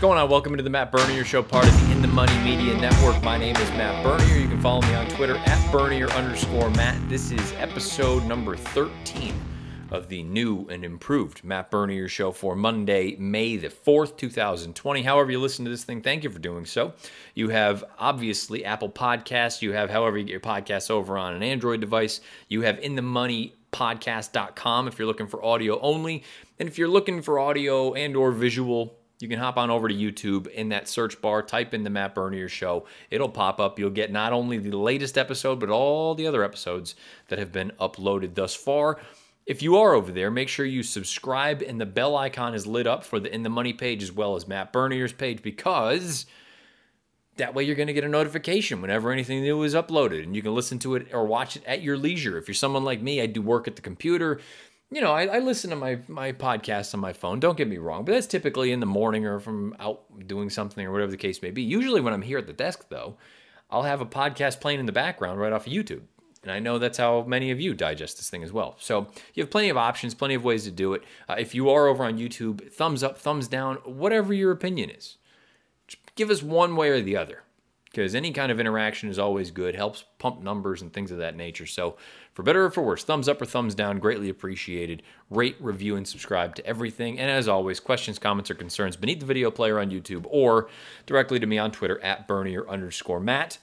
What's going on? Welcome into the Matt Bernier Show, part of the In the Money Media Network. My name is Matt Bernier. You can follow me on Twitter at Bernier underscore Matt. This is episode number 13 of the new and improved Matt Bernier Show for Monday, May the 4th, 2020. However, you listen to this thing, thank you for doing so. You have obviously Apple Podcasts. You have however you get your podcasts over on an Android device. You have In the Money podcast.com if you're looking for audio only and if you're looking for audio and or visual you can hop on over to YouTube in that search bar, type in the Matt Bernier Show. It'll pop up. You'll get not only the latest episode, but all the other episodes that have been uploaded thus far. If you are over there, make sure you subscribe and the bell icon is lit up for the In the Money page as well as Matt Bernier's page because that way you're going to get a notification whenever anything new is uploaded and you can listen to it or watch it at your leisure. If you're someone like me, I do work at the computer you know, I, I, listen to my my podcasts on my phone. Don't get me wrong, but that's typically in the morning or from out doing something or whatever the case may be. Usually, when I'm here at the desk, though, I'll have a podcast playing in the background right off of YouTube, and I know that's how many of you digest this thing as well. So you have plenty of options, plenty of ways to do it. Uh, if you are over on YouTube, thumbs up, thumbs down, whatever your opinion is, Just give us one way or the other because any kind of interaction is always good, helps pump numbers and things of that nature. So, for better or for worse, thumbs up or thumbs down, greatly appreciated. Rate, review, and subscribe to everything. And as always, questions, comments, or concerns beneath the video player on YouTube or directly to me on Twitter at Bernier underscore Matt.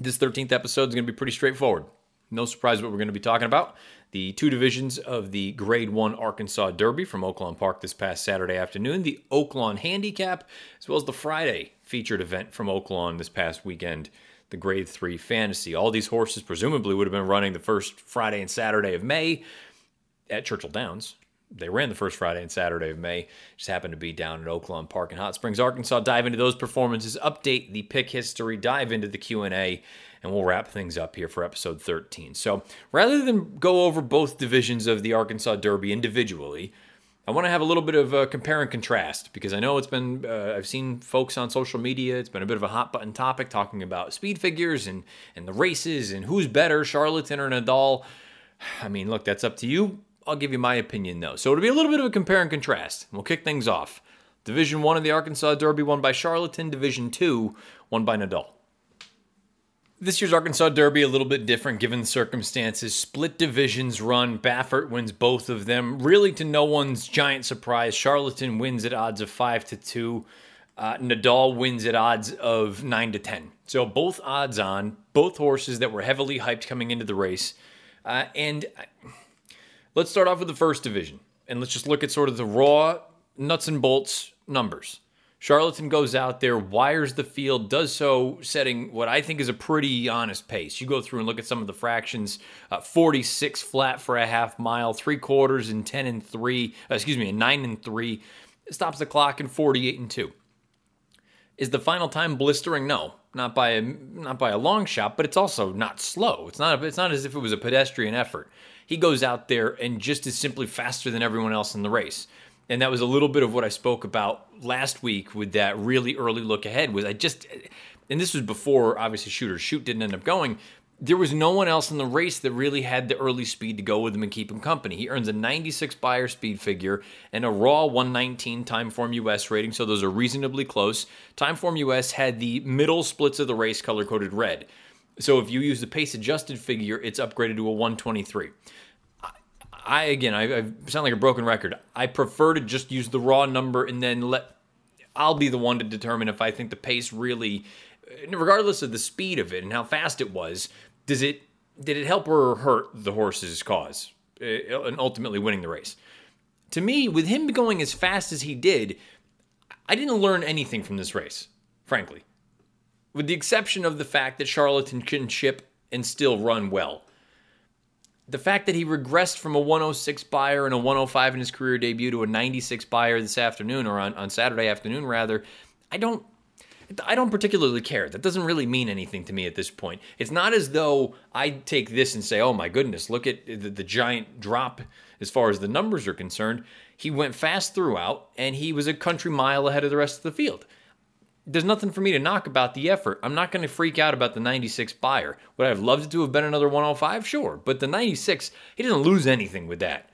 This 13th episode is going to be pretty straightforward. No surprise what we're going to be talking about. The two divisions of the Grade 1 Arkansas Derby from Oaklawn Park this past Saturday afternoon, the Oaklawn Handicap, as well as the Friday featured event from Oaklawn this past weekend, the Grade 3 Fantasy. All these horses presumably would have been running the first Friday and Saturday of May at Churchill Downs. They ran the first Friday and Saturday of May. Just happened to be down at Oaklawn Park in Hot Springs, Arkansas. Dive into those performances, update the pick history, dive into the Q&A, and we'll wrap things up here for episode 13. So, rather than go over both divisions of the Arkansas Derby individually, I want to have a little bit of a compare and contrast because I know it's been, uh, I've seen folks on social media, it's been a bit of a hot button topic talking about speed figures and, and the races and who's better, Charlatan or Nadal. I mean, look, that's up to you. I'll give you my opinion though. So it'll be a little bit of a compare and contrast. We'll kick things off. Division 1 of the Arkansas Derby won by Charlatan, Division 2 won by Nadal. This year's Arkansas Derby a little bit different given the circumstances. Split divisions run. Baffert wins both of them. Really, to no one's giant surprise, Charlatan wins at odds of five to two. Uh, Nadal wins at odds of nine to ten. So both odds on, both horses that were heavily hyped coming into the race. Uh, and let's start off with the first division, and let's just look at sort of the raw nuts and bolts numbers. Charlatan goes out there, wires the field, does so setting what I think is a pretty honest pace. You go through and look at some of the fractions uh, 46 flat for a half mile, three quarters and 10 and 3, uh, excuse me, a 9 and 3. stops the clock in 48 and 2. Is the final time blistering? No, not by a not by a long shot, but it's also not slow. It's not it's not as if it was a pedestrian effort. He goes out there and just is simply faster than everyone else in the race and that was a little bit of what I spoke about last week with that really early look ahead was I just and this was before obviously shooters shoot didn't end up going there was no one else in the race that really had the early speed to go with him and keep him company. He earns a 96 Beyer speed figure and a raw 119 Timeform US rating, so those are reasonably close. Timeform US had the middle splits of the race color coded red. So if you use the pace adjusted figure, it's upgraded to a 123. I again, I, I sound like a broken record. I prefer to just use the raw number and then let. I'll be the one to determine if I think the pace really, regardless of the speed of it and how fast it was, does it did it help or hurt the horse's cause uh, and ultimately winning the race? To me, with him going as fast as he did, I didn't learn anything from this race, frankly, with the exception of the fact that Charlatan can ship and still run well the fact that he regressed from a 106 Beyer and a 105 in his career debut to a 96 Beyer this afternoon or on, on Saturday afternoon rather, I don't I don't particularly care. That doesn't really mean anything to me at this point. It's not as though I take this and say, "Oh my goodness, look at the, the giant drop as far as the numbers are concerned." He went fast throughout and he was a country mile ahead of the rest of the field there's nothing for me to knock about the effort. I'm not going to freak out about the 96 Beyer. Would I have loved it to have been another 105? Sure. But the 96, he doesn't lose anything with that.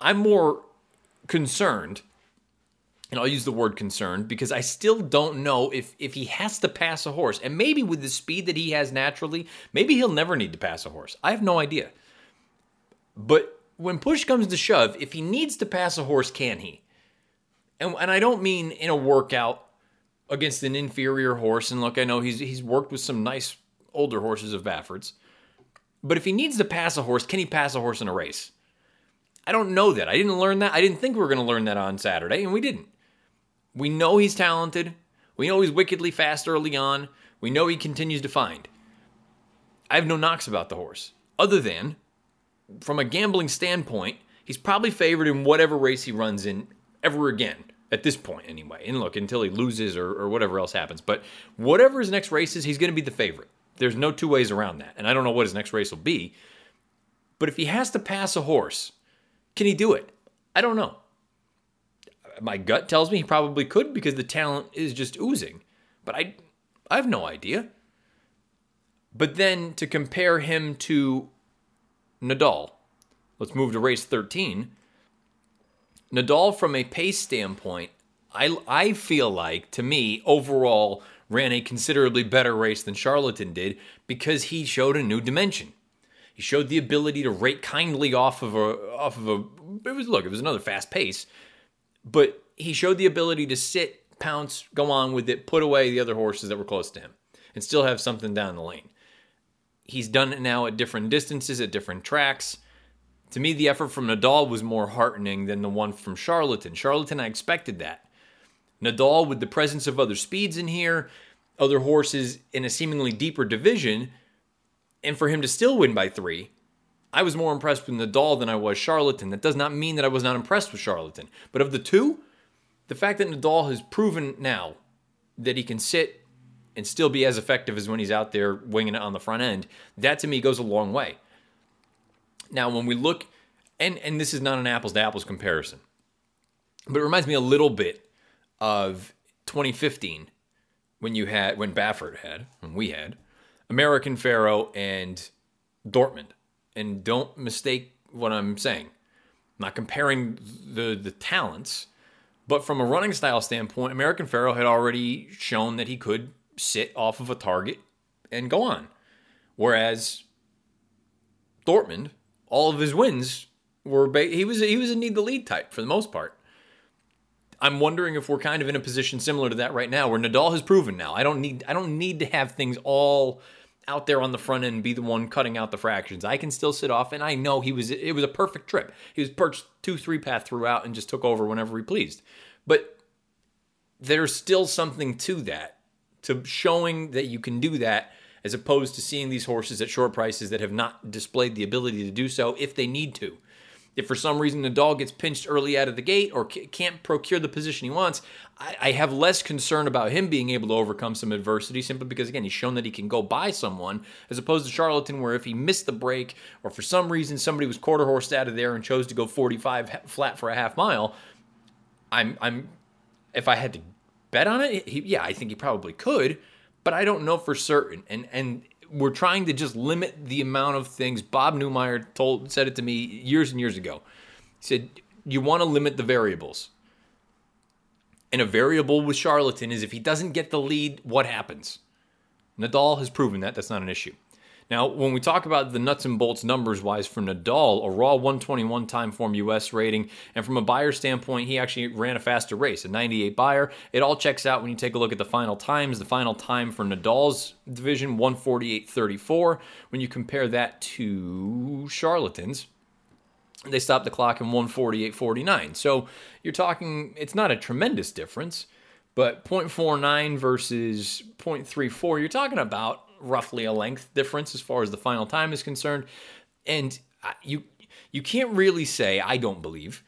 I'm more concerned and I'll use the word concerned because I still don't know if if he has to pass a horse. And maybe with the speed that he has naturally, maybe he'll never need to pass a horse. I have no idea. But when push comes to shove, if he needs to pass a horse, can he? And, and I don't mean in a workout against an inferior horse. And look, I know he's he's worked with some nice older horses of Baffert's. But if he needs to pass a horse, can he pass a horse in a race? I don't know that. I didn't learn that. I didn't think we were going to learn that on Saturday, and we didn't. We know he's talented. We know he's wickedly fast early on. We know he continues to find. I have no knocks about the horse, other than from a gambling standpoint, he's probably favored in whatever race he runs in ever again at this point, anyway. And look, until he loses or, or whatever else happens. But whatever his next race is, he's going to be the favorite. There's no two ways around that. And I don't know what his next race will be. But if he has to pass a horse, can he do it? I don't know my gut tells me he probably could because the talent is just oozing. But I I have no idea. But then to compare him to Nadal, let's move to race 13. Nadal from a pace standpoint, I I feel like to me overall ran a considerably better race than Charlatan did because he showed a new dimension. He showed the ability to rate kindly off of a off of a it was look, it was another fast pace, but he showed the ability to sit, pounce, go on with it, put away the other horses that were close to him, and still have something down the lane. He's done it now at different distances, at different tracks. To me, the effort from Nadal was more heartening than the one from Charlatan. Charlatan, I expected that. Nadal, with the presence of other speeds in here, other horses in a seemingly deeper division, and for him to still win by three, I was more impressed with Nadal than I was Charlatan. That does not mean that I was not impressed with Charlatan. But of the two, the fact that Nadal has proven now that he can sit and still be as effective as when he's out there winging it on the front end, that to me goes a long way. Now, when we look, and, and this is not an apples to apples comparison, but it reminds me a little bit of 2015 when you had, when Baffert had, when we had, American Pharoah and Dortmund and don't mistake what I'm saying. I'm not comparing the the talents, but from a running style standpoint, American Pharoah had already shown that he could sit off of a target and go on. Whereas Dortmund, all of his wins were ba- he was he was a need the lead type for the most part. I'm wondering if we're kind of in a position similar to that right now, where Nadal has proven now. I don't need I don't need to have things all out there on the front end be the one cutting out the fractions. I can still sit off, and I know he was. It was a perfect trip. He was perched two three path throughout and just took over whenever he pleased. But there's still something to that, to showing that you can do that, as opposed to seeing these horses at short prices that have not displayed the ability to do so if they need to. If for some reason the dog gets pinched early out of the gate or can't procure the position he wants, I, I have less concern about him being able to overcome some adversity simply because, again, he's shown that he can go by someone as opposed to Charlatan, where if he missed the break or for some reason somebody was quarter horsed out of there and chose to go 45 flat for a half mile, I'm, I'm, if I had to bet on it, he, yeah, I think he probably could, but I don't know for certain. And, and, we're trying to just limit the amount of things. Bob Neumeier told said it to me years and years ago. He said you want to limit the variables. And a variable with Charlatan is if he doesn't get the lead, what happens? Nadal has proven that. That's not an issue. Now, when we talk about the nuts and bolts numbers wise for Nadal, a raw 121 Timeform US rating, and from a Beyer standpoint, he actually ran a faster race, a 98 Beyer. It all checks out when you take a look at the final times. The final time for Nadal's division, 148.34. When you compare that to Charlatan's, they stopped the clock in 148.49. So you're talking, it's not a tremendous difference, but 0.49 versus 0.34, you're talking about roughly a length difference as far as the final time is concerned. And you you can't really say, I don't believe,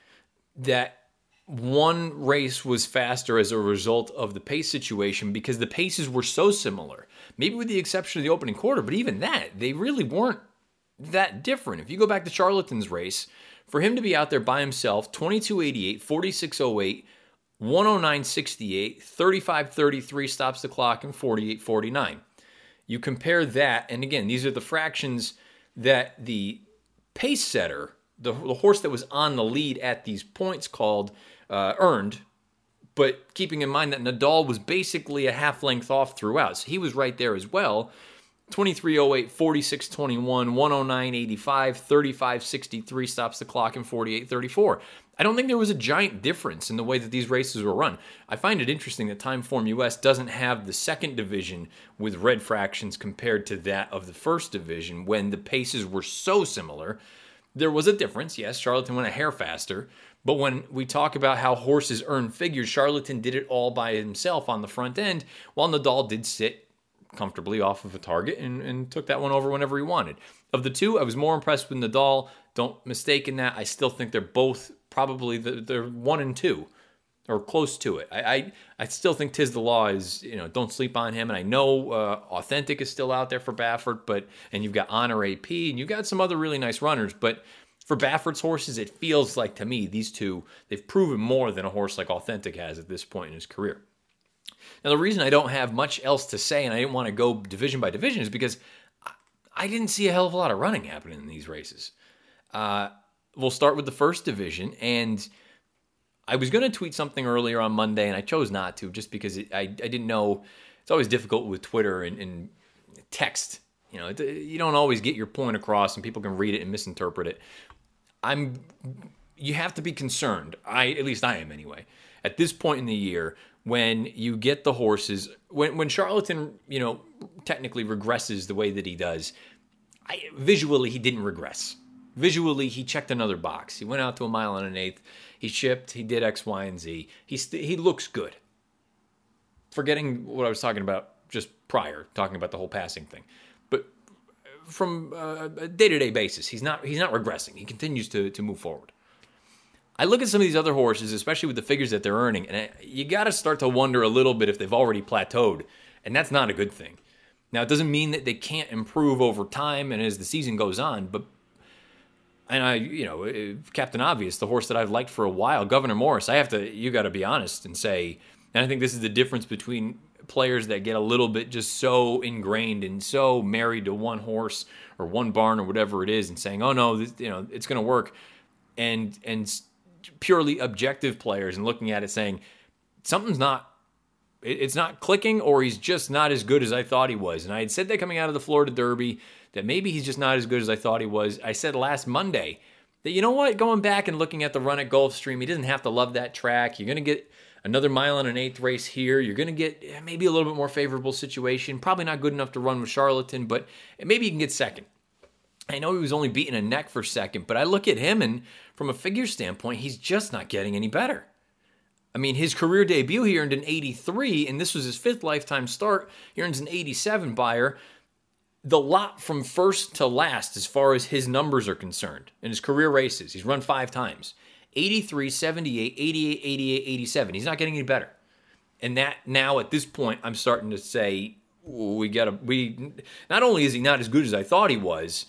that one race was faster as a result of the pace situation because the paces were so similar. Maybe with the exception of the opening quarter, but even that, they really weren't that different. If you go back to Charlatan's race, for him to be out there by himself, 2288, 4608, 10968, 3533 stops the clock, and 4849. You compare that, and again, these are the fractions that the pace setter, the, the horse that was on the lead at these points called uh, earned but keeping in mind that Nadal was basically a half length off throughout. So he was right there as well. 2308, 4621, 10985, 3563 stops the clock, and 4834. I don't think there was a giant difference in the way that these races were run. I find it interesting that Timeform US doesn't have the second division with red fractions compared to that of the first division when the paces were so similar. There was a difference. Yes, Charlatan went a hair faster, but when we talk about how horses earn figures, Charlatan did it all by himself on the front end, while Nadal did sit comfortably off of a target and, and took that one over whenever he wanted. Of the two, I was more impressed with Nadal. Don't mistake in that. I still think they're both probably the, they're one and two or close to it. I, I, I still think Tiz the Law is you know don't sleep on him, and I know uh, Authentic is still out there for Baffert, but and you've got Honor AP and you've got some other really nice runners, but for Baffert's horses, it feels like to me these two they've proven more than a horse like Authentic has at this point in his career. Now the reason I don't have much else to say and I didn't want to go division by division is because I didn't see a hell of a lot of running happening in these races. Uh, we'll start with the first division and. I was going to tweet something earlier on Monday, and I chose not to just because it, I, I didn't know. It's always difficult with Twitter and, and text. You know, you don't always get your point across, and people can read it and misinterpret it. I'm you have to be concerned. I at least I am anyway. At this point in the year, when you get the horses, when when Charlatan, you know, technically regresses the way that he does, I, visually he didn't regress. Visually, he checked another box. He went out to a mile and an eighth. He shipped. He did X, Y, and Z. He st- he looks good. Forgetting what I was talking about just prior, talking about the whole passing thing but from a day-to-day basis. He's not he's not regressing. He continues to to move forward. I look at some of these other horses, especially with the figures that they're earning, and you got to start to wonder a little bit if they've already plateaued, and that's not a good thing. Now, it doesn't mean that they can't improve over time and as the season goes on, but and I, you know, uh, Captain Obvious, the horse that I've liked for a while, Gouverneur Morris, I have to, you got to be honest and say, and I think this is the difference between players that get a little bit just so ingrained and so married to one horse or one barn or whatever it is and saying, "Oh no, this, you know, it's going to work." And and purely objective players and looking at it saying something's not it's not clicking or he's just not as good as I thought he was. And I had said that coming out of the Florida Derby that maybe he's just not as good as I thought he was. I said last Monday that you know what, going back and looking at the run at Gulfstream, he doesn't have to love that track. You're going to get another mile and an eighth race here. You're going to get eh, maybe a little bit more favorable situation. Probably not good enough to run with Charlatan, but maybe you can get second. I know he was only beating a neck for a second, but I look at him and from a figure standpoint, he's just not getting any better. I mean, his career debut, he earned an 83, and this was his fifth lifetime start. He earns an 87 Beyer. The lot from first to last, as far as his numbers are concerned, in his career races, he's run five times. 83, 78, 88, 88, 87. He's not getting any better. And that now at this point, I'm starting to say we got to we. Not only is he not as good as I thought he was,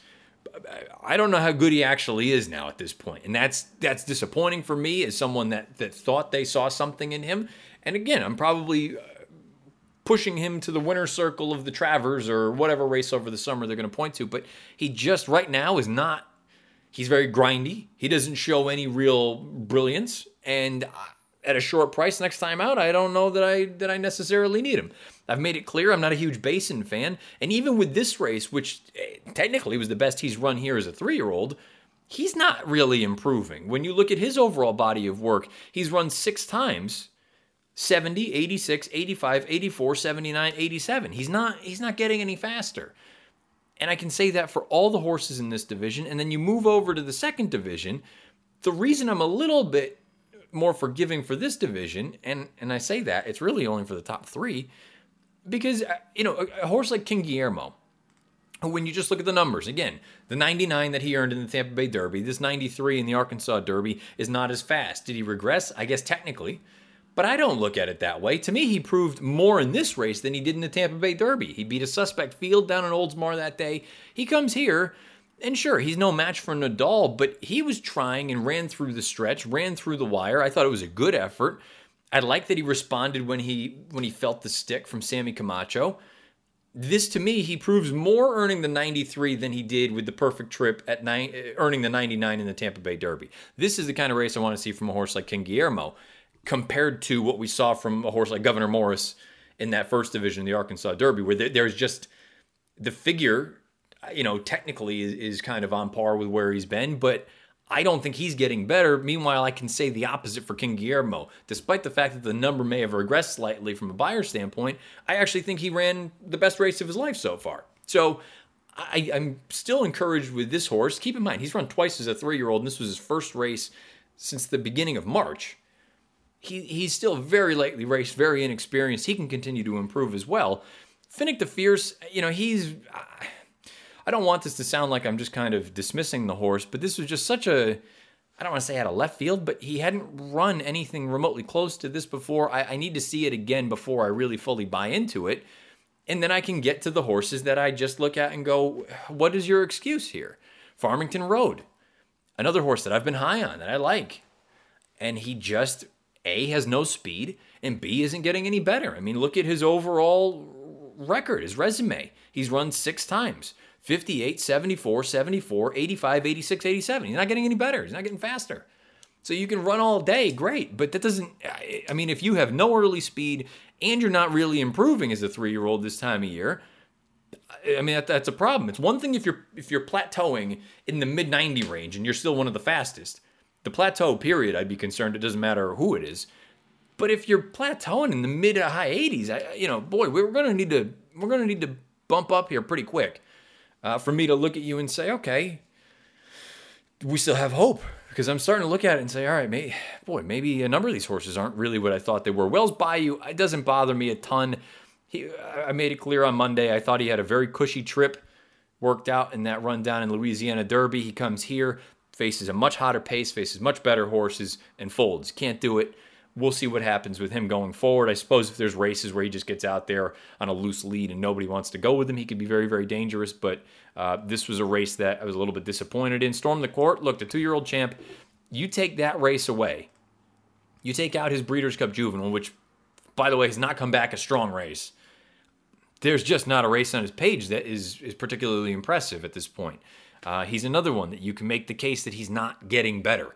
I don't know how good he actually is now at this point, and that's that's disappointing for me as someone that that thought they saw something in him. And again, I'm probably uh, pushing him to the winner circle of the Travers or whatever race over the summer they're going to point to. But he just right now is not He's very grindy. He doesn't show any real brilliance, and at a short price next time out, I don't know that I that I necessarily need him. I've made it clear I'm not a huge Basin fan, and even with this race, which eh, technically was the best he's run here as a three year old, he's not really improving. When you look at his overall body of work, he's run six times 70, 86, 85, 84, 79, 87. He's not he's not getting any faster. And I can say that for all the horses in this division. And then you move over to the second division. The reason I'm a little bit more forgiving for this division, and, and I say that, it's really only for the top three, because, uh, you know, a, a horse like King Guillermo, when you just look at the numbers, again, the 99 that he earned in the Tampa Bay Derby, this 93 in the Arkansas Derby is not as fast. Did he regress? I guess technically. But I don't look at it that way. To me, he proved more in this race than he did in the Tampa Bay Derby. He beat a suspect field down in Oldsmar that day. He comes here, and sure, he's no match for Nadal, but he was trying and ran through the stretch, ran through the wire. I thought it was a good effort. I like that he responded when he when he felt the stick from Samy Camacho. This to me, he proves more earning the 93 than he did with the perfect trip at nine, uh, earning the 99 in the Tampa Bay Derby. This is the kind of race I want to see from a horse like King Guillermo compared to what we saw from a horse like Gouverneur Morris in that first division, of the Arkansas Derby, where there's just the figure, you know, technically is, is kind of on par with where he's been, but I don't think he's getting better. Meanwhile, I can say the opposite for King Guillermo. Despite the fact that the number may have regressed slightly from a Beyer standpoint, I actually think he ran the best race of his life so far. So I, am still encouraged with this horse. Keep in mind, he's run twice as a three year old, and this was his first race since the beginning of March. He, he's still very lightly raced, very inexperienced. He can continue to improve as well. Finnick the Fierce, you know, he's. Don't want this to sound like I'm just kind of dismissing the horse, but this was just such a. I don't want to say out of left field, but he hadn't run anything remotely close to this before. I, I need to see it again before I really fully buy into it. And then I can get to the horses that I just look at and go, what is your excuse here? Farmington Road, another horse that I've been high on that I like. And he just, A, has no speed, and B, isn't getting any better. I mean, look at his overall record, his resume. He's run six times 58, 74, 74, 85, 86, 87. He's not getting any better. He's not getting faster. So you can run all day, great. But that doesn't, I mean, if you have no early speed and you're not really improving as a three year old this time of year, I mean that, that's a problem. It's one thing if you're if you're plateauing in the mid 90 range and you're still one of the fastest. The plateau period, I'd be concerned. It doesn't matter who it is. But if you're plateauing in the mid to high 80s, I, you know, boy, we're to need to we're going to need to bump up here pretty quick uh, for me to look at you and say, okay, we still have hope because I'm starting to look at it and say, all right, may, boy, maybe a number of these horses aren't really what I thought they were. Wells Bayou, it doesn't bother me a ton. He, I made it clear on Monday. I thought he had a very cushy trip worked out in that run down in Louisiana Derby. He comes here, faces a much hotter pace, faces much better horses, and folds. Can't do it. We'll see what happens with him going forward. I suppose if there's races where he just gets out there on a loose lead and nobody wants to go with him, he could be very, very dangerous. But uh, this was a race that I was a little bit disappointed in. Storm the Court, look, the two year old champ, you take that race away. You take out his Breeders' Cup Juvenile, which, by the way, has not come back a strong race. There's just not a race on his page that is, is particularly impressive at this point. Uh, he's another one that you can make the case that he's not getting better.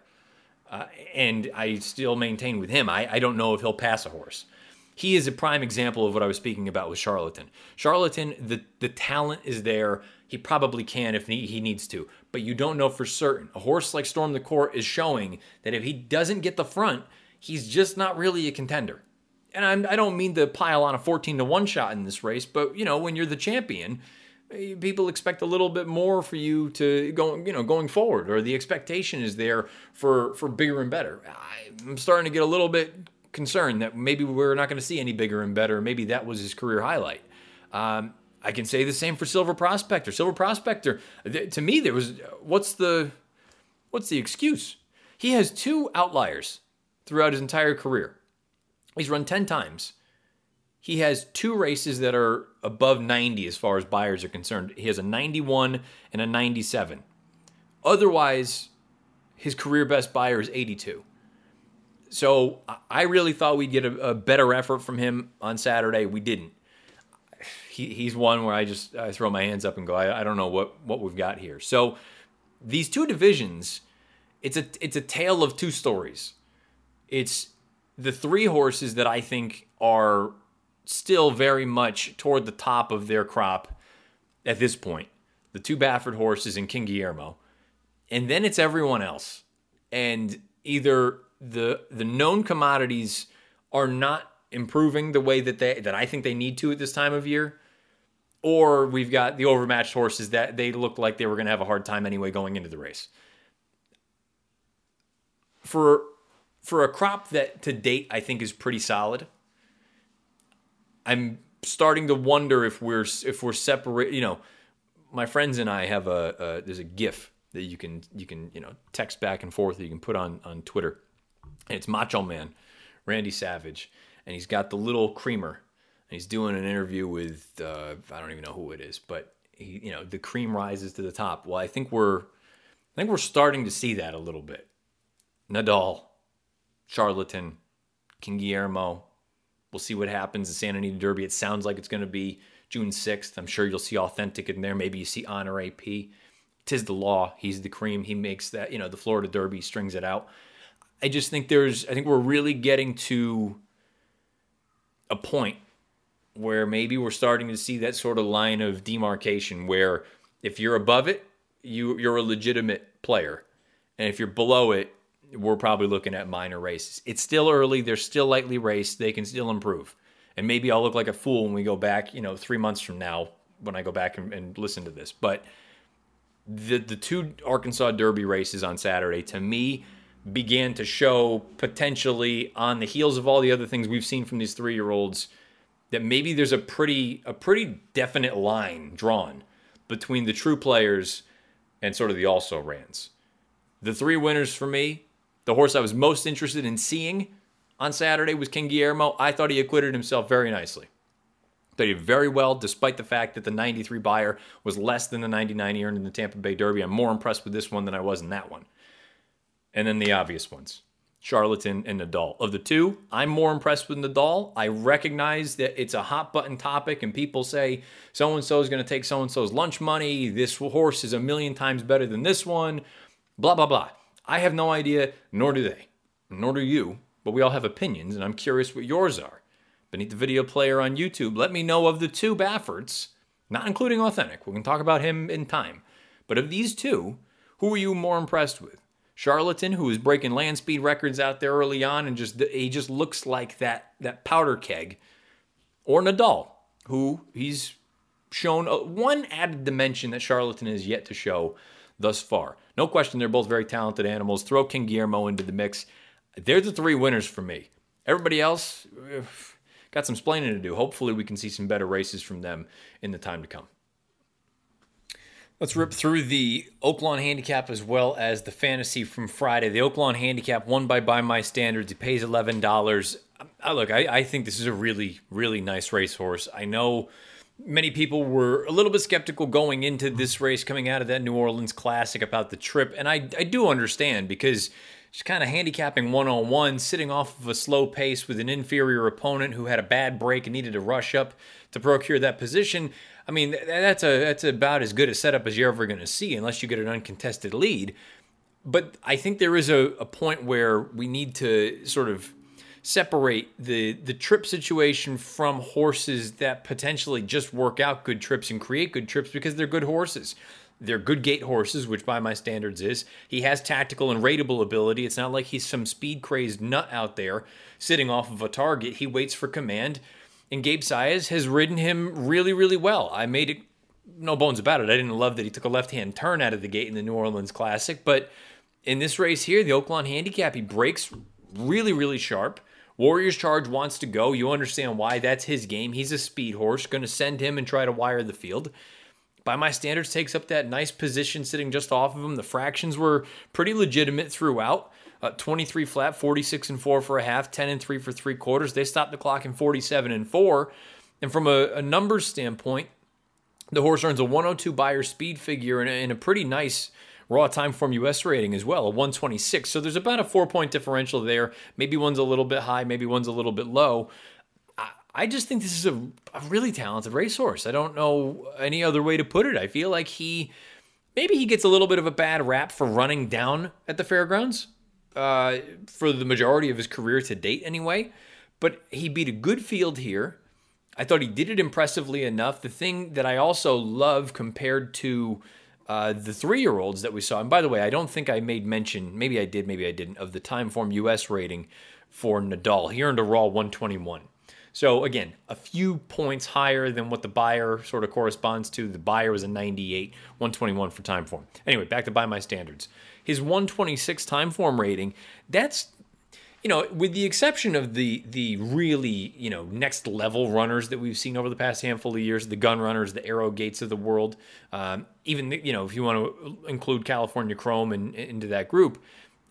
Uh, and I still maintain with him, I, I don't know if he'll pass a horse he is a prime example of what I was speaking about with Charlatan. Charlatan, the, the talent is there. He probably can if he, he needs to, but you don't know for certain. A horse like Storm the Court is showing that if he doesn't get the front, he's just not really a contender. And I'm, I do not mean to pile on a 14 to 1 shot in this race, but you know, when you're the champion, people expect a little bit more for you to go you know going forward or the expectation is there for for bigger and better i'm starting to get a little bit concerned that maybe we're not going to see any bigger and better. Maybe that was his career highlight. Um, I can say the same for Silver Prospector. Silver Prospector, th- to me, there was what's the what's the excuse? He has two outliers throughout his entire career. He's run ten times. He has two races that are above 90 as far as Beyers are concerned. He has a 91 and a 97. Otherwise, his career best Beyer is 82. So I really thought we'd get a, a, better effort from him on Saturday. We didn't. He, he's one where I just I throw my hands up and go, I, I don't know what what we've got here. So these two divisions, it's a it's a tale of two stories. It's the three horses that I think are still very much toward the top of their crop at this point. The two Baffert horses and King Guillermo. And then it's everyone else. And either the the known commodities are not improving the way that they that I think they need to at this time of year. Or we've got the overmatched horses that they looked like they were going to have a hard time anyway going into the race. For for a crop that to date I think is pretty solid. I'm starting to wonder if we're if we're separate. You know, my friends and I have a, a there's a GIF that you can you can you know text back and forth that you can put on on Twitter and it's Macho Man, Randy Savage, and he's got the little creamer. And he's doing an interview with uh, I don't even know who it is, but he, you know, the cream rises to the top. Well, I think we're I think we're starting to see that a little bit. Nadal, Charlatan, King Guillermo. We'll see what happens in Santa Anita Derby. It sounds like it's going to be June 6th. I'm sure you'll see Authentic in there. Maybe you see Honor AP. Tiz the Law. He's the cream. He makes that, you know, the Florida Derby strings it out. I just think there's, I think we're really getting to a point where maybe we're starting to see that sort of line of demarcation where if you're above it, you you're a legitimate player, and if you're below it, we're probably looking at minor races. It's still early; they're still lightly raced. They can still improve, and maybe I'll look like a fool when we go back, you know, three months from now when I go back and, and listen to this. But the the two Arkansas Derby races on Saturday to me began to show potentially on the heels of all the other things we've seen from these three year olds that maybe there's a pretty a pretty definite line drawn between the true players and sort of the also rans. The three winners for me, the horse I was most interested in seeing on Saturday was King Guillermo. I thought he acquitted himself very nicely. They did very well, despite the fact that the 93 Beyer was less than the 99 he earned in the Tampa Bay Derby. I'm more impressed with this one than I was in that one. And then the obvious ones. Charlatan and Nadal. Of the two, I'm more impressed with Nadal. I recognize that it's a hot button topic, and people say so and so is going to take so and so's lunch money. This horse is a million times better than this one. Blah, blah, blah. I have no idea, nor do they, nor do you, but we all have opinions, and I'm curious what yours are. Beneath the video player on YouTube, let me know of the two Bafferts, not including Authentic. We can talk about him in time. But of these two, who are you more impressed with? Charlatan, who was breaking land speed records out there early on, and just he just looks like that that powder keg, or Nadal, who he's shown uh, one added dimension that Charlatan has yet to show thus far. No question, they're both very talented animals. Throw King Guillermo into the mix. They're the three winners for me. Everybody else eh, got some splaining to do. Hopefully, we can see some better races from them in the time to come. Let's rip through the Oaklawn handicap as well as the fantasy from Friday. The Oaklawn handicap, won by by my standards, he pays eleven dollars. Look, I, I think this is a really, really nice racehorse. I know many people were a little bit skeptical going into this race, coming out of that New Orleans Classic about the trip, and I, I do understand because just kind of handicapping one on one, sitting off of a slow pace with an inferior opponent who had a bad break and needed to rush up to procure that position. I mean, that's a that's about as good a setup as you're ever going to see, unless you get an uncontested lead. But I think there is a, a point where we need to sort of separate the the trip situation from horses that potentially just work out good trips and create good trips because they're good horses. They're good gate horses, which by my standards is. He has tactical and rateable ability. It's not like he's some speed crazed nut out there sitting off of a target. He waits for command and Gabe Saez has ridden him really, really well. I made it no bones about it. I didn't love that he took a left hand turn out of the gate in the New Orleans Classic, but in this race here, the Oaklawn Handicap, he breaks really, really sharp. Warriors Charge wants to go. You understand why. That's his game. He's a speed horse. Going to send him and try to wire the field. By my standards, takes up that nice position sitting just off of him. The fractions were pretty legitimate throughout. Uh, 23 flat, 46 and 4 for a half, 10 and 3 for three quarters. They stopped the clock in 47 and 4. And from a, a numbers standpoint, the horse earns a 102 Beyer speed figure a, and a pretty nice raw Timeform US rating as well, a 126. So there's about a four point differential there. Maybe one's a little bit high, maybe one's a little bit low. I, I just think this is a, a really talented racehorse. I don't know any other way to put it. I feel like he maybe he gets a little bit of a bad rap for running down at the fairgrounds uh, for the majority of his career to date, anyway. But he beat a good field here. I thought he did it impressively enough. The thing that I also love compared to uh, the three year olds that we saw, and by the way, I don't think I made mention, maybe I did, maybe I didn't, of the Timeform US rating for Nadal. He earned a raw 121. So again, a few points higher than what the Beyer sort of corresponds to. The Beyer was a 98, 121 for Timeform. Anyway, back to by my standards his 126 Timeform rating, that's you know, with the exception of the the really you know next level runners that we've seen over the past handful of years, the gun runners, the Arrogates of the world, um, even you know if you want to include California Chrome and into that group,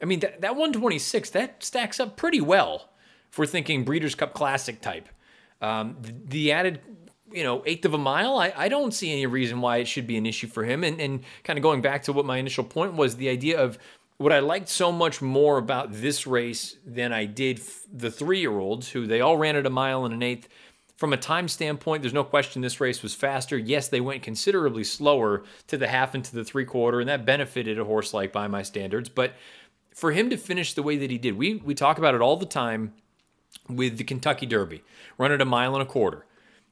I mean that that 126 that stacks up pretty well for thinking Breeders' Cup Classic type. Um, the added you know, eighth of a mile, I, I don't see any reason why it should be an issue for him. And, and kind of going back to what my initial point was the idea of what I liked so much more about this race than I did the three year olds, who they all ran at a mile and an eighth. From a time standpoint, there's no question this race was faster. Yes, they went considerably slower to the half and to the three quarter, and that benefited a horse like by my standards. But for him to finish the way that he did, we we talk about it all the time with the Kentucky Derby, run at a mile and a quarter.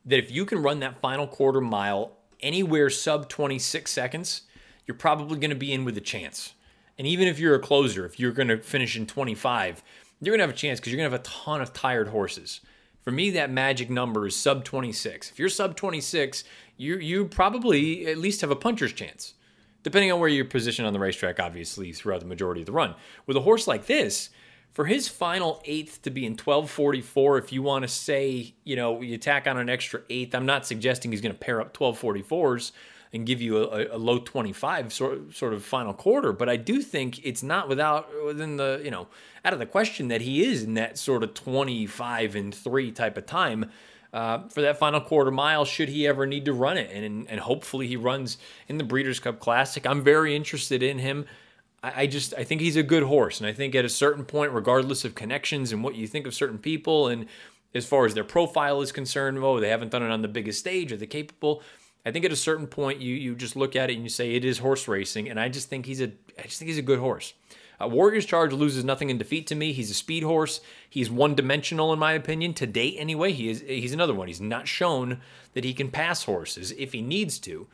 That if you can run that final quarter mile anywhere sub 26 seconds, you're probably going to be in with a chance. And even if you're a closer, if you're going to finish in 25, you're going to have a chance because you're going to have a ton of tired horses. For me, that magic number is sub 26. If you're sub 26, you you probably at least have a puncher's chance, depending on where you're positioned on the racetrack. Obviously, throughout the majority of the run, with a horse like this, for his final eighth to be in 1244, if you want to say, you know, you tack on an extra eighth, I'm not suggesting he's going to pair up 1244s and give you a, a, low 25 sort, sort of final quarter. But I do think it's not without within the, you know, out of the question that he is in that sort of 25 and three type of time. Uh, for that final quarter mile, should he ever need to run it, and and hopefully he runs in the Breeders' Cup Classic. I'm very interested in him. I, I just I think he's a good horse, and I think at a certain point, regardless of connections and what you think of certain people, and as far as their profile is concerned, oh, they haven't done it on the biggest stage, are they capable? I think at a certain point you you just look at it and you say it is horse racing, and I just think he's a I just think he's a good horse. Uh, Warriors Charge loses nothing in defeat to me. He's a speed horse. He's one dimensional in my opinion to date. Anyway, he is he's another one. He's not shown that he can pass horses if he needs to.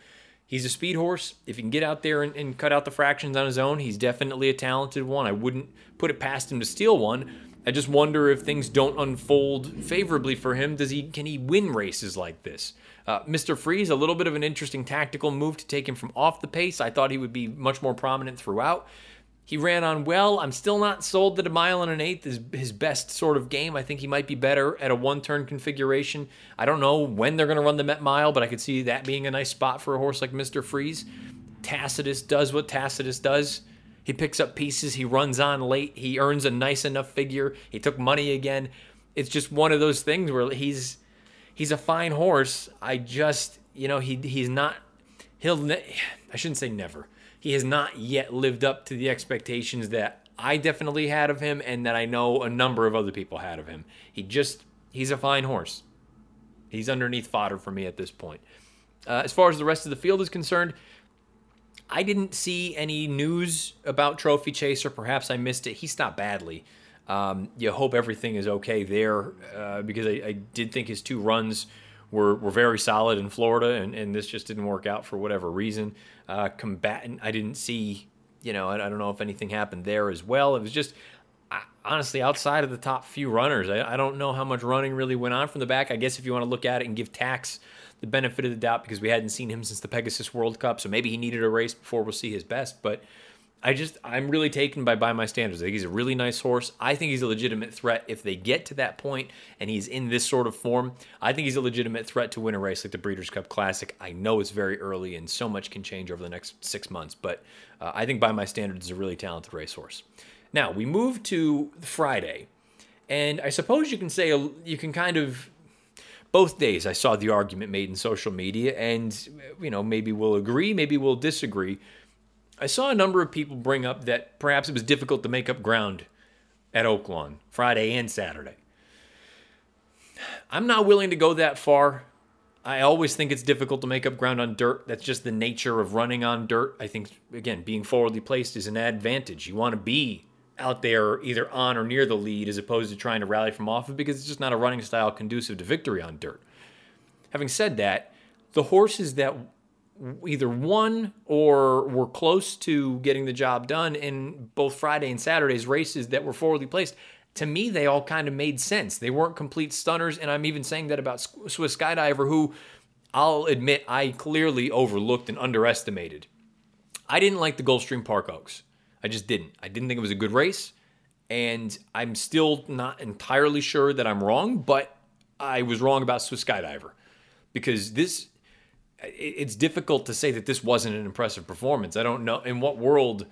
He's a speed horse. If he can get out there and, and cut out the fractions on his own, he's definitely a talented one. I wouldn't put it past him to steal one. I just wonder if things don't unfold favorably for him. Does he can he win races like this? Uh, Mr. Freeze, a little bit of an interesting tactical move to take him from off the pace. I thought he would be much more prominent throughout. He ran on well. I'm still not sold that a mile and an eighth is his best sort of game. I think he might be better at a one turn configuration. I don't know when they're going to run the Met Mile, but I could see that being a nice spot for a horse like Mr. Freeze. Tacitus does what Tacitus does. He picks up pieces. He runs on late. He earns a nice enough figure. He took money again. It's just one of those things where he's he's a fine horse. I just, you know, he he's not. He'll. Ne- I shouldn't say never. He has not yet lived up to the expectations that I definitely had of him, and that I know a number of other people had of him. He just. He's a fine horse. He's underneath fodder for me at this point. Uh, as far as the rest of the field is concerned, I didn't see any news about Trophy Chaser. Perhaps I missed it. He stopped badly. Um, you hope everything is okay there uh, because I, I, did think his two runs were, were very solid in Florida, and, and this just didn't work out for whatever reason. Uh, combatant, I didn't see, you know, I, I, don't know if anything happened there as well. It was just, honestly, outside of the top few runners, I, I don't know how much running really went on from the back. I guess if you want to look at it and give Tax the benefit of the doubt because we hadn't seen him since the Pegasus World Cup, so maybe he needed a race before we'll see his best, but I just I'm really taken by by my standards. I think he's a really nice horse. I think he's a legitimate threat if they get to that point and he's in this sort of form. I think he's a legitimate threat to win a race like the Breeders' Cup Classic. I know it's very early and so much can change over the next six months, but uh, I think by my standards, is a really talented racehorse. Now we move to Friday, and I suppose you can say you can kind of both days I saw the argument made in social media, and you know maybe we'll agree, maybe we'll disagree I saw a number of people bring up that perhaps it was difficult to make up ground at Oaklawn Friday and Saturday. I'm not willing to go that far. I always think it's difficult to make up ground on dirt. That's just the nature of running on dirt. I think, again, being forwardly placed is an advantage. You want to be out there either on or near the lead as opposed to trying to rally from off it because it's just not a running style conducive to victory on dirt. Having said that, the horses that either won or were close to getting the job done in both Friday and Saturday's races that were forwardly placed. To me, they all kind of made sense. They weren't complete stunners, and I'm even saying that about Swiss Skydiver, who I'll admit I clearly overlooked and underestimated. I didn't like the Gulfstream Park Oaks. I just didn't. I didn't think it was a good race, and I'm still not entirely sure that I'm wrong, but I was wrong about Swiss Skydiver because this it's difficult to say that this wasn't an impressive performance. I don't know in what world,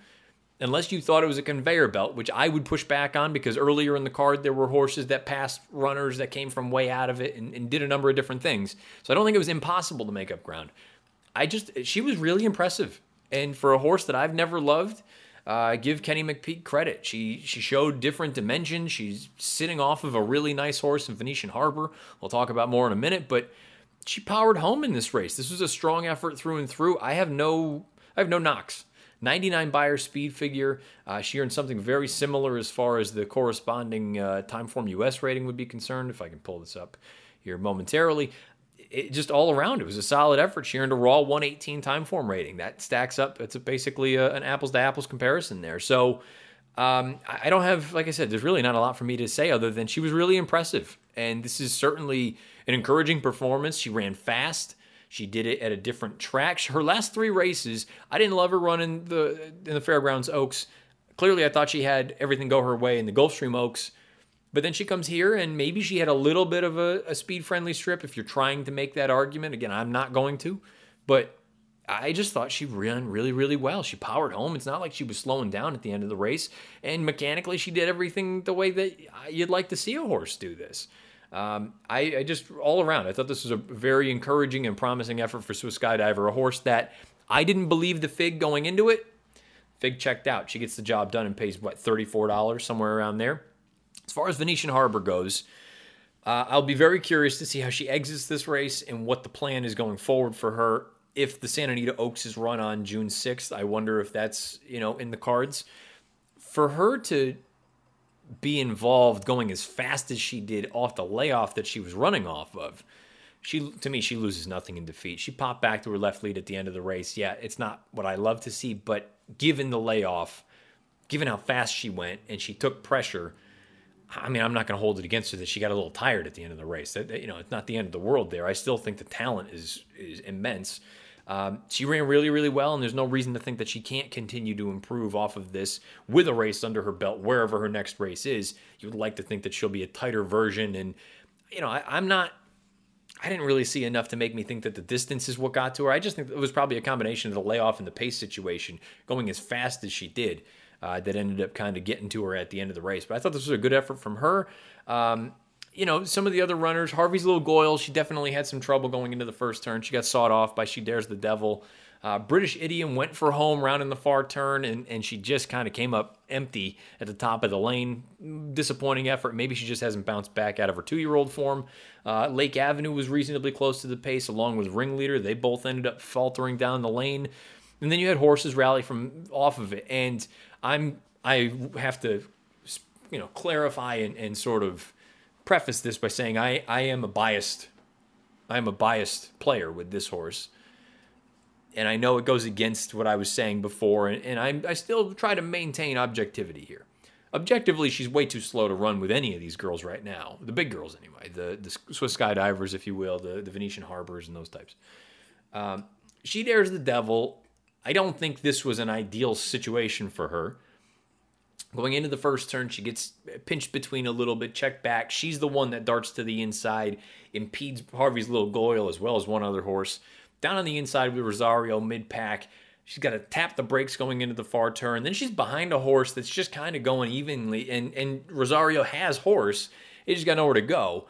unless you thought it was a conveyor belt, which I would push back on because earlier in the card there were horses that passed runners that came from way out of it and, and did a number of different things. So I don't think it was impossible to make up ground. I just she was really impressive, and for a horse that I've never loved. Uh, give Kenny McPeek credit. She she showed different dimensions. She's sitting off of a really nice horse in Venetian Harbor. We'll talk about more in a minute, but she powered home in this race. This was a strong effort through and through. I have no I have no knocks. 99 Beyer speed figure. Uh, she earned something very similar as far as the corresponding uh, Timeform US rating would be concerned, if I can pull this up here momentarily. It, just all around, it was a solid effort. She earned a raw 118 Timeform rating. That stacks up. It's basically a, an apples to apples comparison there. So um, I don't have, like I said, there's really not a lot for me to say other than she was really impressive. And this is certainly an encouraging performance. She ran fast. She did it at a different track. Her last three races, I didn't love her running the in the Fairgrounds Oaks. Clearly, I thought she had everything go her way in the Gulfstream Oaks. But then she comes here, and maybe she had a little bit of a, a speed friendly strip. If you're trying to make that argument, again, I'm not going to. But I just thought she ran really, really well. She powered home. It's not like she was slowing down at the end of the race. And mechanically, she did everything the way that you'd like to see a horse do this. Um, I, I, just all around, I thought this was a very encouraging and promising effort for Swiss Skydiver, a horse that I didn't believe the Fig going into it. Fig checked out. She gets the job done and pays what thirty four dollars somewhere around there. As far as Venetian Harbor goes, uh, I'll be very curious to see how she exits this race and what the plan is going forward for her. If the Santa Anita Oaks is run on June 6th, I wonder if that's you know in the cards for her to be involved going as fast as she did off the layoff that she was running off of. She to me she loses nothing in defeat. She popped back to her left lead at the end of the race. Yeah, it's not what I love to see, but given the layoff, given how fast she went and she took pressure, I mean, I'm not going to hold it against her that she got a little tired at the end of the race. That, you know, it's not the end of the world there. I still think the talent is is immense. Um, she ran really, really well, and there's no reason to think that she can't continue to improve off of this with a race under her belt, wherever her next race is. You would like to think that she'll be a tighter version. And, you know, I, I'm not, I didn't really see enough to make me think that the distance is what got to her. I just think it was probably a combination of the layoff and the pace situation going as fast as she did. Uh, that ended up kind of getting to her at the end of the race. But I thought this was a good effort from her. Um, you know, some of the other runners, Harvey's Lil Goil, she definitely had some trouble going into the first turn. She got sawed off by She Dares the Devil. Uh, British Idiom went for home round in the far turn, and, and she just kind of came up empty at the top of the lane. Disappointing effort. Maybe she just hasn't bounced back out of her two year old form. Uh, Lake Avenue was reasonably close to the pace, along with Ringleader. They both ended up faltering down the lane. And then you had horses rally from off of it. And I'm I have to you know clarify and, and sort of preface this by saying I, I am a biased I am a biased player with this horse. And I know it goes against what I was saying before, and, and I, I still try to maintain objectivity here. Objectively, she's way too slow to run with any of these girls right now. The big girls, anyway. The, the Swiss skydivers, if you will, the, the Venetian harbors, and those types. Um, she dares the devil. I don't think this was an ideal situation for her. Going into the first turn, she gets pinched between a little bit, checked back. She's the one that darts to the inside, impedes Harvey's Lil Goil as well as one other horse. Down on the inside with Rosario mid pack. She's got to tap the brakes going into the far turn. Then she's behind a horse that's just kind of going evenly, and, and Rosario has horse. It just got nowhere to go.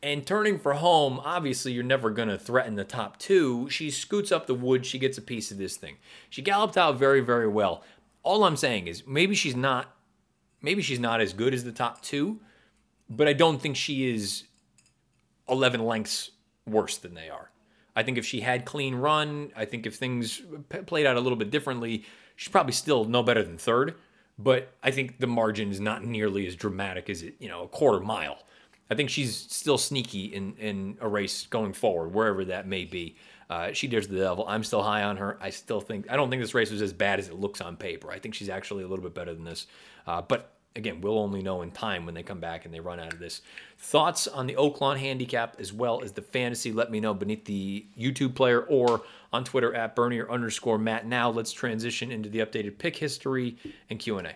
And turning for home, obviously you're never going to threaten the top two. She scoots up the wood. She gets a piece of this thing. She galloped out very, very well all I'm saying is maybe she's not maybe she's not as good as the top two, but I don't think she is 11 lengths worse than they are. I think if she had clean run, I think if things p- played out a little bit differently, she's probably still no better than third. But I think the margin is not nearly as dramatic as it, you know, a quarter mile. I think she's still sneaky in, in a race going forward, wherever that may be. Uh, she dares the devil. I'm still high on her. I still think I don't think this race was as bad as it looks on paper. I think she's actually a little bit better than this. Uh, but again, we'll only know in time when they come back and they run out of this. Thoughts on the Oaklawn handicap as well as the fantasy? Let me know beneath the YouTube player or on Twitter at Bernier underscore Matt. Now let's transition into the updated pick history and Q and A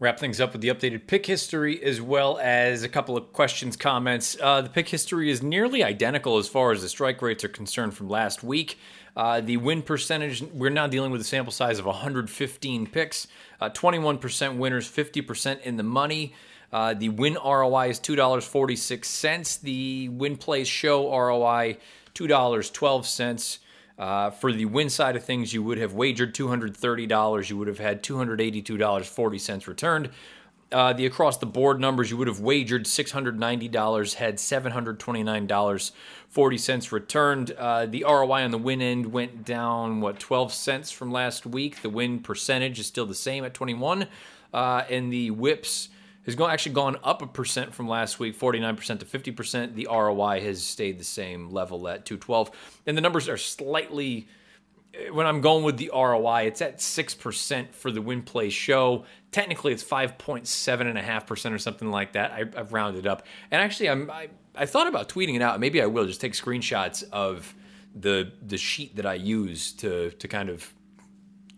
wrap things up with the updated pick history as well as a couple of questions, comments. Uh, the pick history is nearly identical as far as the strike rates are concerned from last week. Uh, the win percentage, we're now dealing with a sample size of 115 picks, uh, 21% winners, 50% in the money. Uh, the win ROI is $2.46. The win plays show ROI, $2.12. Uh, for the win side of things, you would have wagered $230. You would have had $282.40 returned. uh, the across the board numbers, you would have wagered $690, had $729.40 returned. Uh, the ROI on the win end went down, what, 12 cents from last week. The win percentage is still the same at 21. Uh, and the whips has gone, actually gone up a percent from last week, 49% to 50%. The ROI has stayed the same level at 212. And the numbers are slightly eh, when I'm going with the ROI, it's at 6% for the win play show. Technically, it's 5.7.5% or something like that. I, have rounded up. And actually, I'm, I, I thought about tweeting it out. Maybe I will just take screenshots of the the sheet that I use to, to kind of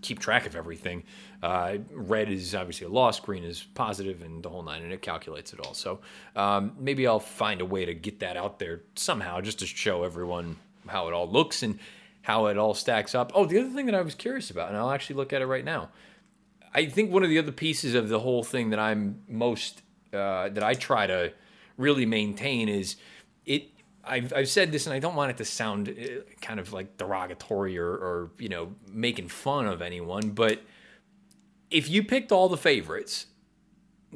keep track of everything. Uh, red is obviously a loss, green is positive, and the whole nine, and it calculates it all. So um, maybe I'll find a way to get that out there somehow just to show everyone how it all looks. And how it all stacks up. Oh, the other thing that I was curious about, and I'll actually look at it right now. I think one of the other pieces of the whole thing that I'm most uh, that I try to really maintain is it. I've, I've said this, and I don't want it to sound uh, kind of like derogatory or, or you know making fun of anyone, but if you picked all the favorites,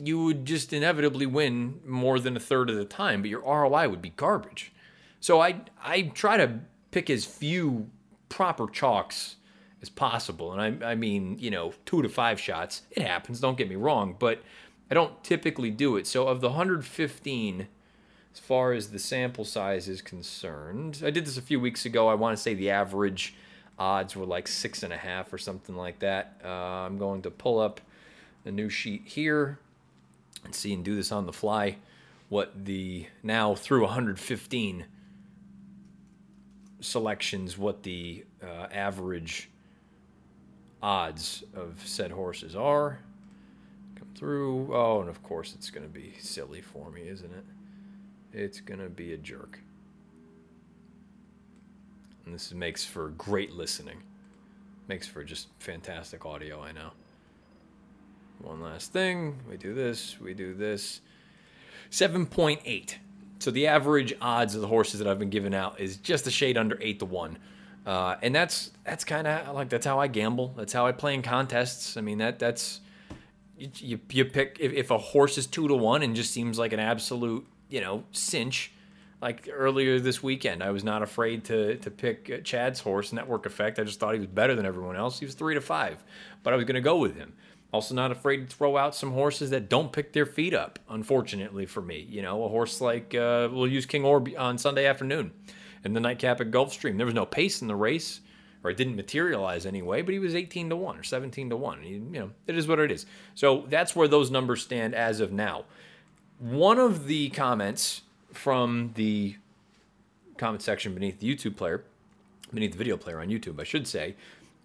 you would just inevitably win more than a third of the time, but your ROI would be garbage. So I I try to pick as few proper chalks as possible. And I, I mean, you know, two to five shots. It happens, don't get me wrong, but I don't typically do it. So of the 115, as far as the sample size is concerned, I did this a few weeks ago. I want to say the average odds were like six and a half or something like that. Uh, I'm going to pull up a new sheet here and see and do this on the fly what the now through 115 selections what the uh, average odds of said horses are. Come through. Oh, and of course it's going to be silly for me, isn't it? It's going to be a jerk. And this makes for great listening. Makes for just fantastic audio, I know. One last thing. We do this, we do this. 7.8. So the average odds of the horses that I've been giving out is just a shade under eight to one. Uh, and that's that's kind of like that's how I gamble. That's how I play in contests. I mean that that's you, you pick if, if a horse is two to one and just seems like an absolute you know cinch. Like earlier this weekend, I was not afraid to to pick Chad's horse, Network Effect. I just thought he was better than everyone else. He was three to five, but I was going to go with him. Also, not afraid to throw out some horses that don't pick their feet up. Unfortunately for me, you know, a horse like uh, we'll use King Orb on Sunday afternoon in the nightcap at Gulfstream. There was no pace in the race, or it didn't materialize anyway. But he was 18 to one or 17 to one. You know, it is what it is. So that's where those numbers stand as of now. One of the comments from the comment section beneath the YouTube player, beneath the video player on YouTube, I should say,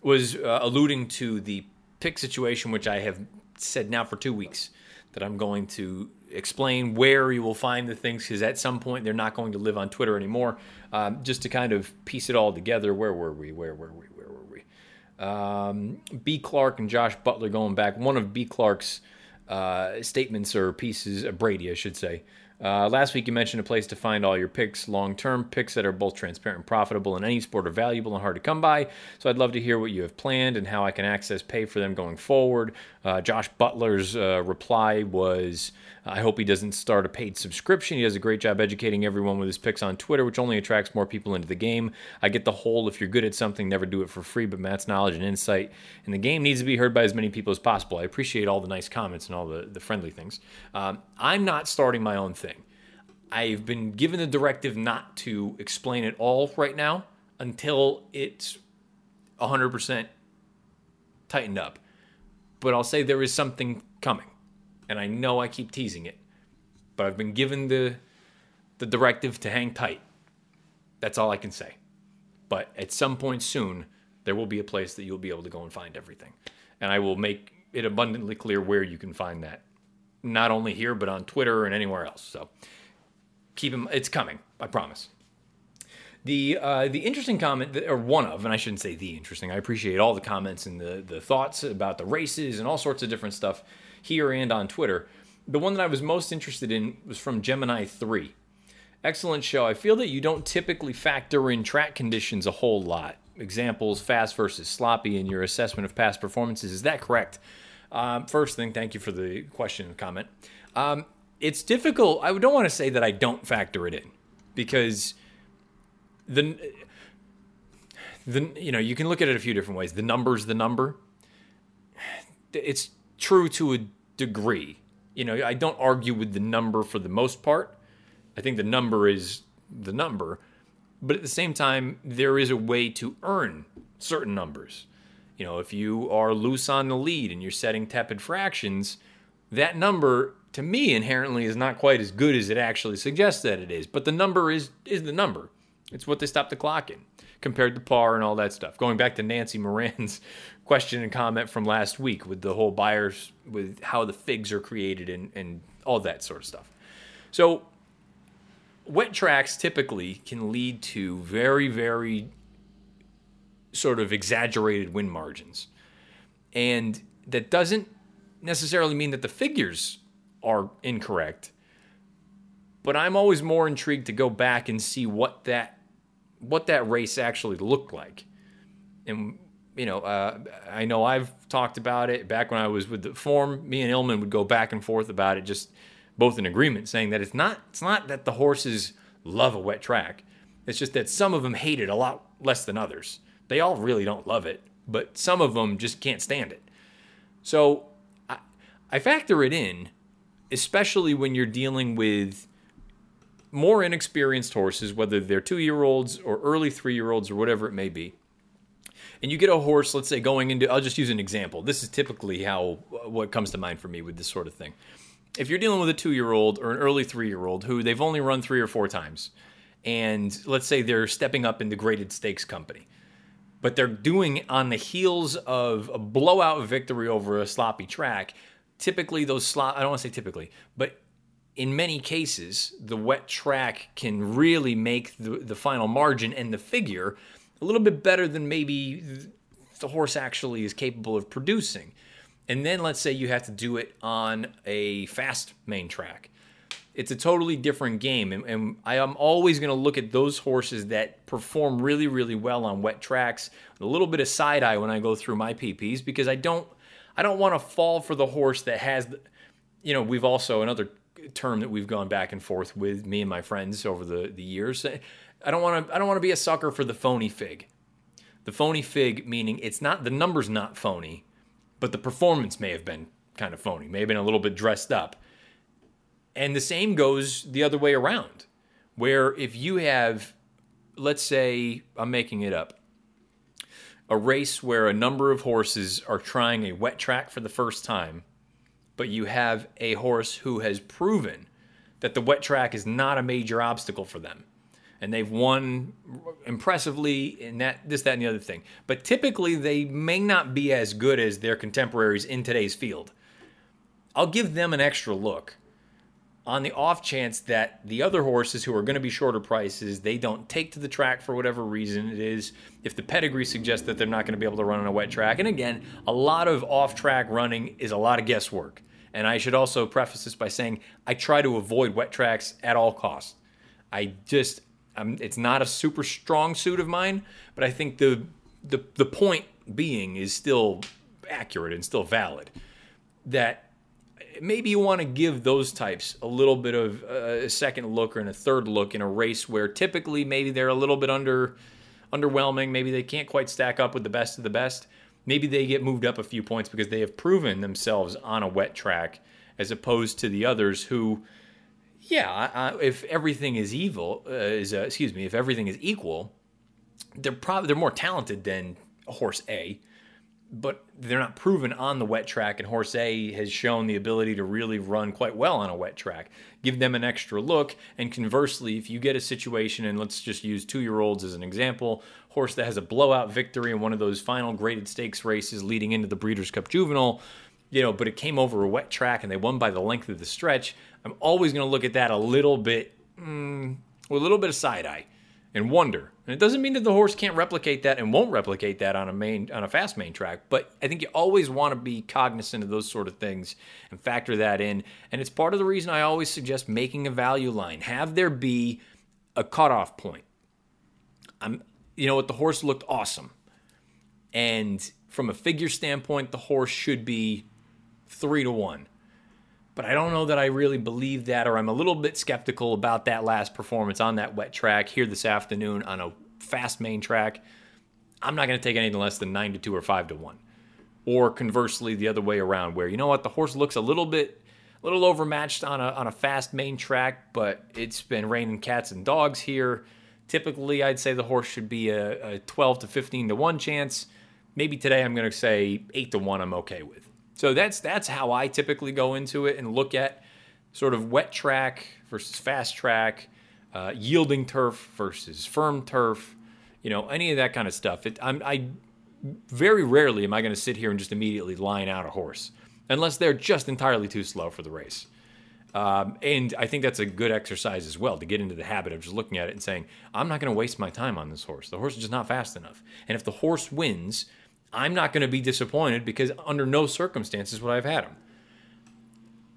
was uh, alluding to the pick situation, which I have said now for two weeks that I'm going to explain where you will find the things because at some point they're not going to live on Twitter anymore. Um, just to kind of piece it all together, where were we? Where were we? Where were we? Um, B. Clark and Josh Butler going back. One of B. Clark's uh, statements or pieces, uh, Brady, I should say, uh, last week, you mentioned a place to find all your picks long term, picks that are both transparent and profitable in any sport are valuable and hard to come by. So I'd love to hear what you have planned and how I can access pay for them going forward. Uh, Josh Butler's uh, reply was I hope he doesn't start a paid subscription. He does a great job educating everyone with his picks on Twitter, which only attracts more people into the game. I get the whole if you're good at something, never do it for free, but Matt's knowledge and insight in the game needs to be heard by as many people as possible. I appreciate all the nice comments and all the, the friendly things. Um, I'm not starting my own thing. I've been given the directive not to explain it all right now until it's 100% tightened up. But I'll say there is something coming and I know I keep teasing it, but I've been given the the directive to hang tight. That's all I can say. But at some point soon, there will be a place that you'll be able to go and find everything. And I will make it abundantly clear where you can find that. Not only here, but on Twitter and anywhere else. So keep them, it's coming, I promise. The uh, the interesting comment, or one of, and I shouldn't say the interesting. I appreciate all the comments and the the thoughts about the races and all sorts of different stuff here and on Twitter. The one that I was most interested in was from Gemini 3. Excellent show. I feel that you don't typically factor in track conditions a whole lot. Examples, fast versus sloppy, in your assessment of past performances. Is that correct? Um, first thing, thank you for the question and comment. Um, it's difficult. I don't want to say that I don't factor it in because the the you know you can look at it a few different ways. The number's the number. It's true to a degree. You know, I don't argue with the number for the most part. I think the number is the number, but at the same time, there is a way to earn certain numbers. You know, if you are loose on the lead and you're setting tepid fractions, that number to me inherently is not quite as good as it actually suggests that it is. But the number is is the number. It's what they stop the clock in compared to par and all that stuff. Going back to Nancy Moran's question and comment from last week with the whole Beyers with how the figs are created and, and all that sort of stuff. So wet tracks typically can lead to very, very sort of exaggerated win margins. And that doesn't necessarily mean that the figures are incorrect. But I'm always more intrigued to go back and see what that what that race actually looked like. And you know, uh, I know I've talked about it back when I was with the form. Me and Illman would go back and forth about it, just both in agreement, saying that it's not it's not that the horses love a wet track. It's just that some of them hate it a lot less than others. They all really don't love it, but some of them just can't stand it. So I, I factor it in, especially when you're dealing with more inexperienced horses, whether they're two year olds or early three year olds or whatever it may be. And you get a horse, let's say, going into, I'll just use an example. This is typically how, what comes to mind for me with this sort of thing. If you're dealing with a two year old or an early three year old who they've only run three or four times, and let's say they're stepping up into graded stakes company, but they're doing on the heels of a blowout victory over a sloppy track. Typically, those slop, I don't want to say typically, but in many cases, the wet track can really make the, the final margin and the figure a little bit better than maybe the horse actually is capable of producing. And then let's say you have to do it on a fast main track. It's a totally different game. And, and I am always going to look at those horses that perform really, really well on wet tracks. A little bit of side eye when I go through my PPs because I don't I don't want to fall for the horse that has you know, we've also another term that we've gone back and forth with me and my friends over the, the years. I don't want to I don't want to be a sucker for the phony fig. The phony fig meaning it's not the numbers not phony, but the performance may have been kind of phony, may have been a little bit dressed up. And the same goes the other way around, where if you have, let's say, I'm making it up, a race where a number of horses are trying a wet track for the first time but you have a horse who has proven that the wet track is not a major obstacle for them. And they've won impressively in that, this, that, and the other thing. But typically, they may not be as good as their contemporaries in today's field. I'll give them an extra look on the off chance that the other horses who are going to be shorter prices, they don't take to the track for whatever reason it is. If the pedigree suggests that they're not going to be able to run on a wet track. And again, a lot of off track running is a lot of guesswork. And I should also preface this by saying I try to avoid wet tracks at all costs. I just, I'm, it's not a super strong suit of mine, but I think the, the, the point being is still accurate and still valid. That maybe you want to give those types a little bit of a second look or a third look in a race where typically maybe they're a little bit under underwhelming. Maybe they can't quite stack up with the best of the best maybe they get moved up a few points because they have proven themselves on a wet track as opposed to the others who yeah if everything is evil uh, is uh, excuse me if everything is equal they're probably they're more talented than horse A but they're not proven on the wet track and horse A has shown the ability to really run quite well on a wet track give them an extra look and conversely if you get a situation and let's just use 2 year olds as an example horse that has a blowout victory in one of those final graded stakes races leading into the Breeders' Cup Juvenile, you know, but it came over a wet track and they won by the length of the stretch. I'm always going to look at that a little bit, mm, with a little bit of side eye and wonder. And it doesn't mean that the horse can't replicate that and won't replicate that on a main on a fast main track, but I think you always want to be cognizant of those sort of things and factor that in. And it's part of the reason I always suggest making a value line. Have there be a cutoff point. I'm you know what? The horse looked awesome. And from a figure standpoint, the horse should be three to one. But I don't know that I really believe that, or I'm a little bit skeptical about that last performance on that wet track here this afternoon on a fast main track. I'm not going to take anything less than nine to two or five to one. Or conversely, the other way around, where you know what, the horse looks a little bit, a little overmatched on a on a fast main track, but it's been raining cats and dogs here. Typically, I'd say the horse should be a, a 12 to 15 to one chance. Maybe today I'm going to say eight to one. I'm okay with. So that's that's how I typically go into it and look at sort of wet track versus fast track, uh, yielding turf versus firm turf, you know, any of that kind of stuff. It, I'm, I very rarely am I going to sit here and just immediately line out a horse unless they're just entirely too slow for the race. Um, and I think that's a good exercise as well to get into the habit of just looking at it and saying, I'm not going to waste my time on this horse. The horse is just not fast enough. And if the horse wins, I'm not going to be disappointed because under no circumstances would I have had him.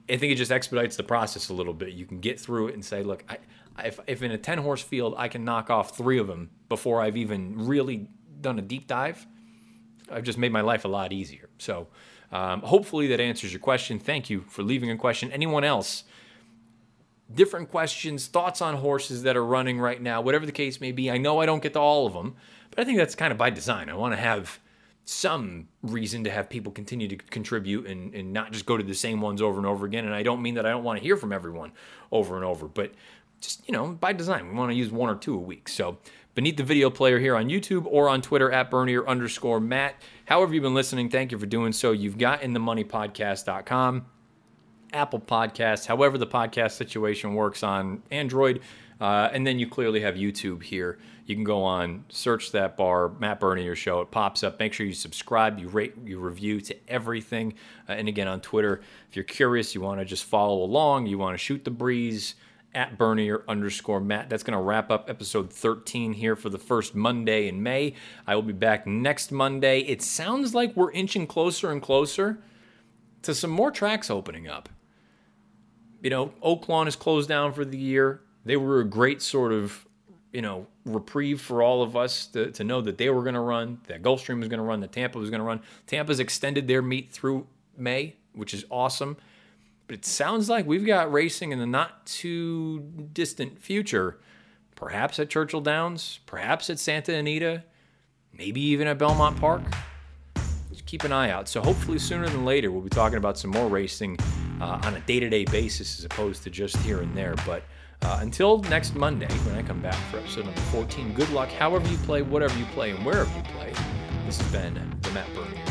I think it just expedites the process a little bit. You can get through it and say, look, I, if, if in a 10 horse field I can knock off three of them before I've even really done a deep dive, I've just made my life a lot easier. So um, hopefully that answers your question. Thank you for leaving a question. Anyone else? Different questions, thoughts on horses that are running right now, whatever the case may be. I know I don't get to all of them, but I think that's kind of by design. I want to have some reason to have people continue to contribute and, and not just go to the same ones over and over again. And I don't mean that I don't want to hear from everyone over and over, but just, you know, by design, we want to use one or two a week. So beneath the video player here on YouTube or on Twitter at Bernier underscore Matt. However, you've been listening, thank you for doing so. You've got in the moneypodcast.com, Apple Podcasts, however the podcast situation works on Android. Uh, and then you clearly have YouTube here. You can go on, search that bar, Matt Bernier Show. It pops up. Make sure you subscribe, you rate, you review to everything. Uh, and again, on Twitter, if you're curious, you want to just follow along, you want to shoot the breeze at Bernier underscore Matt. That's going to wrap up episode 13 here for the first Monday in May. I will be back next Monday. It sounds like we're inching closer and closer to some more tracks opening up. You know, Oaklawn is closed down for the year they were a great sort of you know reprieve for all of us to, to know that they were going to run that gulfstream was going to run that tampa was going to run. Tampa's extended their meet through may which is awesome. But it sounds like we've got racing in the not too distant future. Perhaps at churchill downs perhaps at santa anita maybe even at belmont park. Just keep an eye out. So hopefully sooner than later we'll be talking about some more racing uh, on a day-to-day basis as opposed to just here and there. But uh, until next Monday, when I come back for episode number 14, good luck however you play, whatever you play, and wherever you play. This has been the Matt Show.